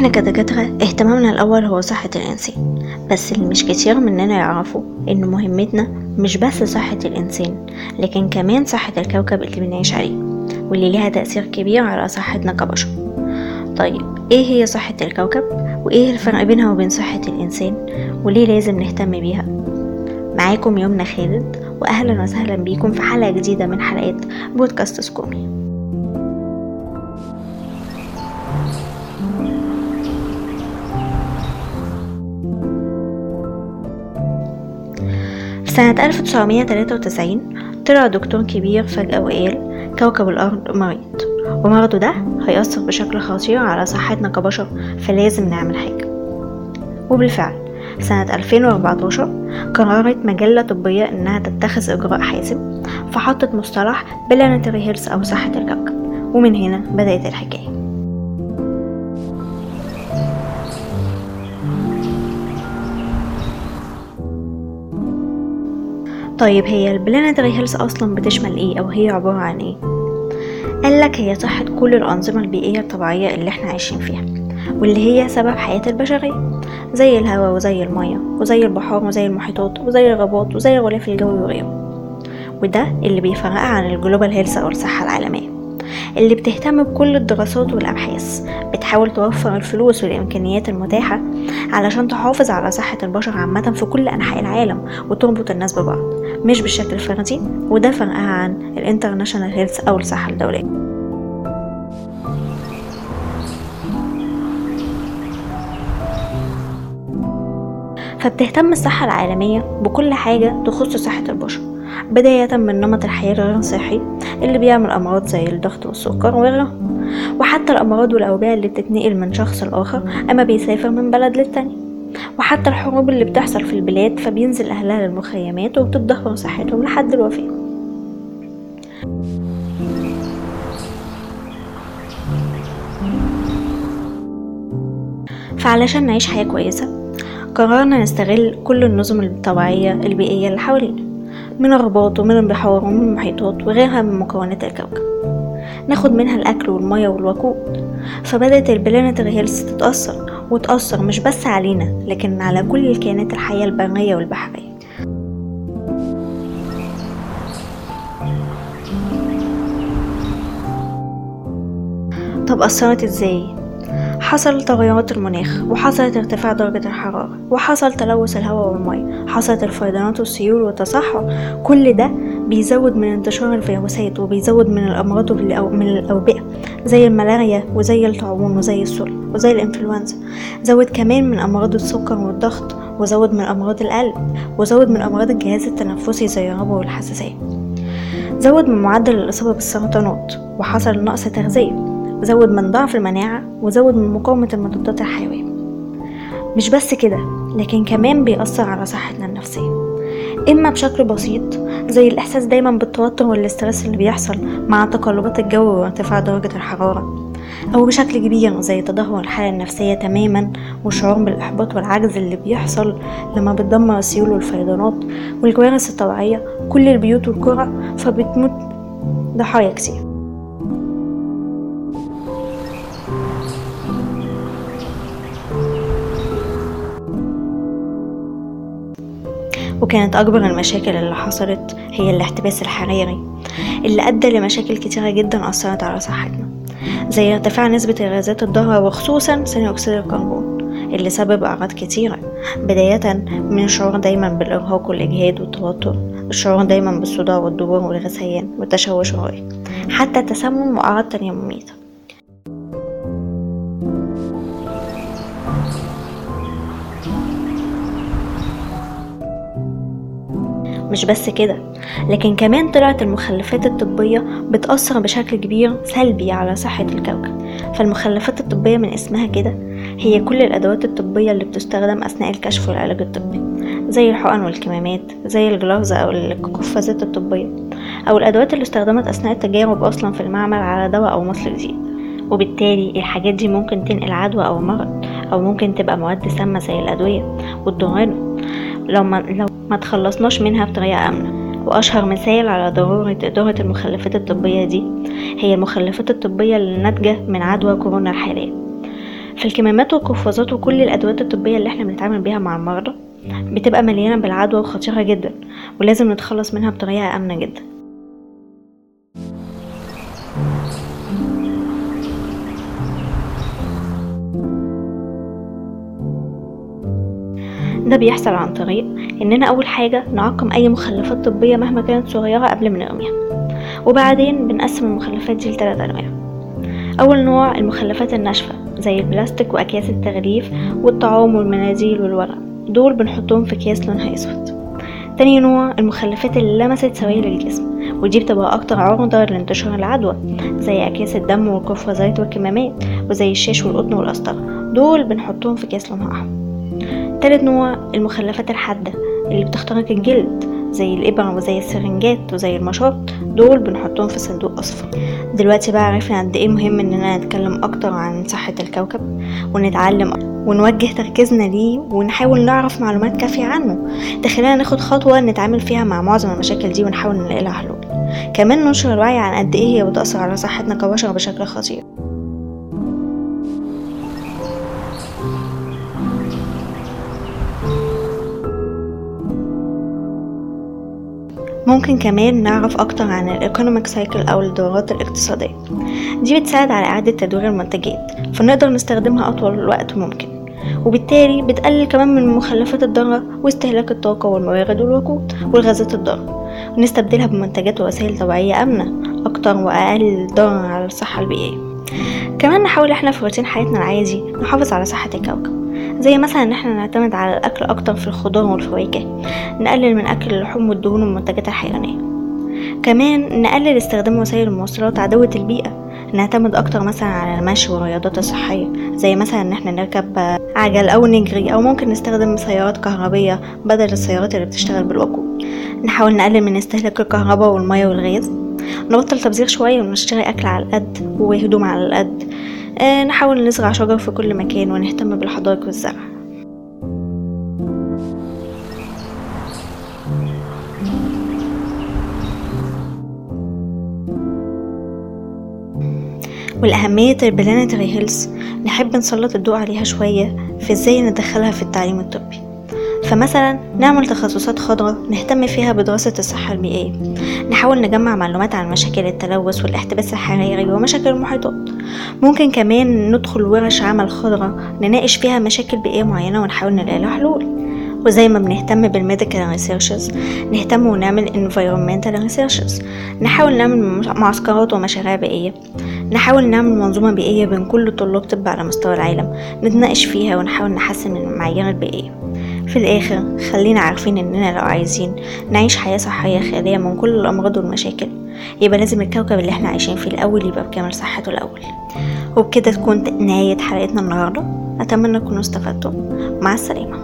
إحنا كدكاترة اهتمامنا الأول هو صحة الإنسان بس اللي مش كتير مننا يعرفوا إن مهمتنا مش بس صحة الإنسان لكن كمان صحة الكوكب اللي بنعيش عليه واللي ليها تأثير كبير على صحتنا كبشر. طيب إيه هي صحة الكوكب؟ وإيه الفرق بينها وبين صحة الإنسان؟ وليه لازم نهتم بيها؟ معاكم يمنى خالد وأهلا وسهلا بيكم في حلقة جديدة من حلقات بودكاست سكومي. سنة 1993 طلع دكتور كبير فجأة وقال كوكب الأرض مريض ومرضه ده هيأثر بشكل خطير على صحتنا كبشر فلازم نعمل حاجة. وبالفعل سنة 2014 قررت مجلة طبية إنها تتخذ إجراء حاسم فحطت مصطلح planetary health أو صحة الكوكب ومن هنا بدأت الحكاية. طيب هي ال planetary health أصلا بتشمل إيه؟ أو هي عبارة عن إيه؟ قالك هي صحة كل الأنظمة البيئية الطبيعية اللي إحنا عايشين فيها واللي هي سبب حياة البشرية زي الهواء وزي المية وزي البحار وزي المحيطات وزي الغابات وزي الغلاف الجوي وغيره وده اللي بيفرقها عن ال global health أو الصحة العالمية. اللي بتهتم بكل الدراسات والأبحاث. بتحاول توفر الفلوس والإمكانيات المتاحة علشان تحافظ على صحة البشر عامة في كل أنحاء العالم وتربط الناس ببعض. مش بالشكل الفردي وده فرقها عن ال international health أو الصحة الدولية. فبتهتم الصحة العالمية بكل حاجة تخص صحة البشر. بداية من نمط الحياة الغير صحي اللي بيعمل أمراض زي الضغط والسكر وغيرها وحتى الأمراض والأوبئة اللي بتتنقل من شخص لآخر أما بيسافر من بلد للتاني. وحتى الحروب اللي بتحصل في البلاد فبينزل أهلها للمخيمات وبتتدهور صحتهم لحد الوفاة. فعلشان نعيش حياة كويسة قررنا نستغل كل النظم الطبيعية البيئية اللي حوالينا. من الرباط ومن البحار ومن المحيطات وغيرها من مكونات الكوكب. ناخد منها الأكل والمية والوقود. فبدأت ال planetary health تتأثر وتأثر مش بس علينا لكن على كل الكائنات الحية البرية والبحرية. طب أثرت إزاي؟ حصل تغيرات المناخ وحصلت ارتفاع درجة الحرارة وحصل تلوث الهواء والمية حصلت الفيضانات والسيول والتصحر كل ده بيزود من انتشار الفيروسات وبيزود من الأمراض من الأوبئة زي الملاريا وزي الطاعون وزي السل وزي الإنفلونزا. زود كمان من أمراض السكر والضغط وزود من أمراض القلب وزود من أمراض الجهاز التنفسي زي الربو والحساسية. زود من معدل الإصابة بالسرطانات وحصل نقص تغذية. زود من ضعف المناعة وزود من مقاومة المضادات الحيوية. مش بس كده لكن كمان بيأثر على صحتنا النفسية. إما بشكل بسيط زي الإحساس دايما بالتوتر والإسترس اللي بيحصل مع تقلبات الجو وارتفاع درجة الحرارة أو بشكل كبير زي تدهور الحالة النفسية تماما والشعور بالإحباط والعجز اللي بيحصل لما بتدمر السيول والفيضانات والكوارث الطبيعية. كل البيوت والقرى فبتموت ضحايا كتير. وكانت أكبر المشاكل اللي حصلت هي الاحتباس الحراري اللي أدى لمشاكل كتيرة جدا أثرت على صحتنا زي ارتفاع نسبة الغازات الضارة وخصوصا ثاني أكسيد الكربون اللي سبب أعراض كتيرة بداية من الشعور دايما بالإرهاق والإجهاد والتوتر الشعور دايما بالصداع والدبور والغثيان والتشوش الرئوي حتى التسمم وأعراض تانية مميتة. مش بس كده لكن كمان طلعت المخلفات الطبية بتأثر بشكل كبير سلبي على صحة الكوكب. فالمخلفات الطبية من اسمها كده هي كل الأدوات الطبية اللي بتستخدم أثناء الكشف والعلاج الطبي زي الحقن والكمامات زي الجلافز أو القفازات الطبية أو الأدوات اللي استخدمت أثناء التجارب أصلا في المعمل على دواء أو مصل جديد. وبالتالي الحاجات دي ممكن تنقل عدوى أو مرض أو ممكن تبقى مواد سامة زي الأدوية وتضرنا لو ما لو ما تخلصناش منها بطريقة آمنة. وأشهر مثال على ضرورة إدارة المخلفات الطبية دي هي المخلفات الطبية اللي ناتجة من عدوى كورونا الحالية في الكمامات والقفازات وكل الأدوات الطبية اللي إحنا بنتعامل بيها مع المرضى بتبقى مليانة بالعدوى وخطيرة جدا ولازم نتخلص منها بطريقة آمنة جدا. ده بيحصل عن طريق إننا أول حاجة نعقم أي مخلفات طبية مهما كانت صغيرة قبل ما نرميها وبعدين بنقسم المخلفات دي لتلات أنواع. أول نوع المخلفات الناشفة زي البلاستيك وأكياس التغليف والطعام والمناديل والورق. دول بنحطهم في أكياس لونها أسود. تاني نوع المخلفات اللي لمست سوائل الجسم ودي بتبقى أكتر عرضة لانتشار العدوى زي أكياس الدم والقفازات والكمامات وزي الشاش والقطن والقسطرة. دول بنحطهم في أكياس لونها أحمر. تالت نوع المخلفات الحادة اللي بتخترق الجلد زي الإبر وزي السرنجات وزي المشاط دول بنحطهم في صندوق أصفر. دلوقتي بقى عرفنا قد إيه مهم إننا نتكلم أكتر عن صحة الكوكب ونتعلم ونوجه تركيزنا ليه ونحاول نعرف معلومات كافية عنه. ده خلينا ناخد خطوة نتعامل فيها مع معظم المشاكل دي ونحاول نلاقي لها حلول. كمان ننشر الوعي عن قد إيه هي بتأثر على صحتنا كبشر بشكل خطير. ممكن كمان نعرف أكتر عن ال economic cycle أو الدورات الاقتصادية. دي بتساعد على إعادة تدوير المنتجات فنقدر نستخدمها أطول وقت ممكن. وبالتالي بتقلل كمان من مخلفات الضارة واستهلاك الطاقة والموارد والوقود والغازات الضارة. ونستبدلها بمنتجات ووسائل طبيعية آمنة أكتر وأقل ضرر على الصحة البيئية. كمان نحاول إحنا في روتين حياتنا العادي نحافظ على صحة الكوكب. زي مثلا إن إحنا نعتمد على الأكل أكتر في الخضار والفواكه نقلل من أكل اللحوم والدهون والمنتجات الحيوانية. كمان نقلل استخدام وسائل المواصلات عدوة البيئة نعتمد أكتر مثلا على المشي والرياضات الصحية زي مثلا إن إحنا نركب عجل أو نجري أو ممكن نستخدم سيارات كهربية بدل السيارات اللي بتشتغل بالوقود نحاول نقلل من استهلاك الكهرباء والمية والغاز. نبطل تبذير شوية ونشتري أكل على القد وهدوم على القد. نحاول نزرع شجر في كل مكان ونهتم بالحدائق والزرع. والأهمية ال planetary health نحب نسلط الضوء عليها شوية في إزاي ندخلها في التعليم الطبي؟ فمثلا نعمل تخصصات خضراء نهتم فيها بدراسة الصحة البيئية نحاول نجمع معلومات عن مشاكل التلوث والاحتباس الحراري ومشاكل المحيطات. ممكن كمان ندخل ورش عمل خضراء نناقش فيها مشاكل بيئية معينة ونحاول نلاقي لها حلول. وزي ما بنهتم بال medical researches نهتم ونعمل environmental researches. نحاول نعمل معسكرات ومشاريع بيئية. نحاول نعمل منظومة بيئية بين كل طلاب طب على مستوى العالم نتناقش فيها ونحاول نحسن من المعايير البيئية. في الآخر خلينا عارفين إننا لو عايزين نعيش حياة صحية خالية من كل الأمراض والمشاكل يبقى لازم الكوكب اللي إحنا عايشين فيه الأول يبقى بكامل صحته الأول. وبكده تكون نهاية حلقتنا النهاردة. أتمنى تكونوا استفدتم مع السلامة.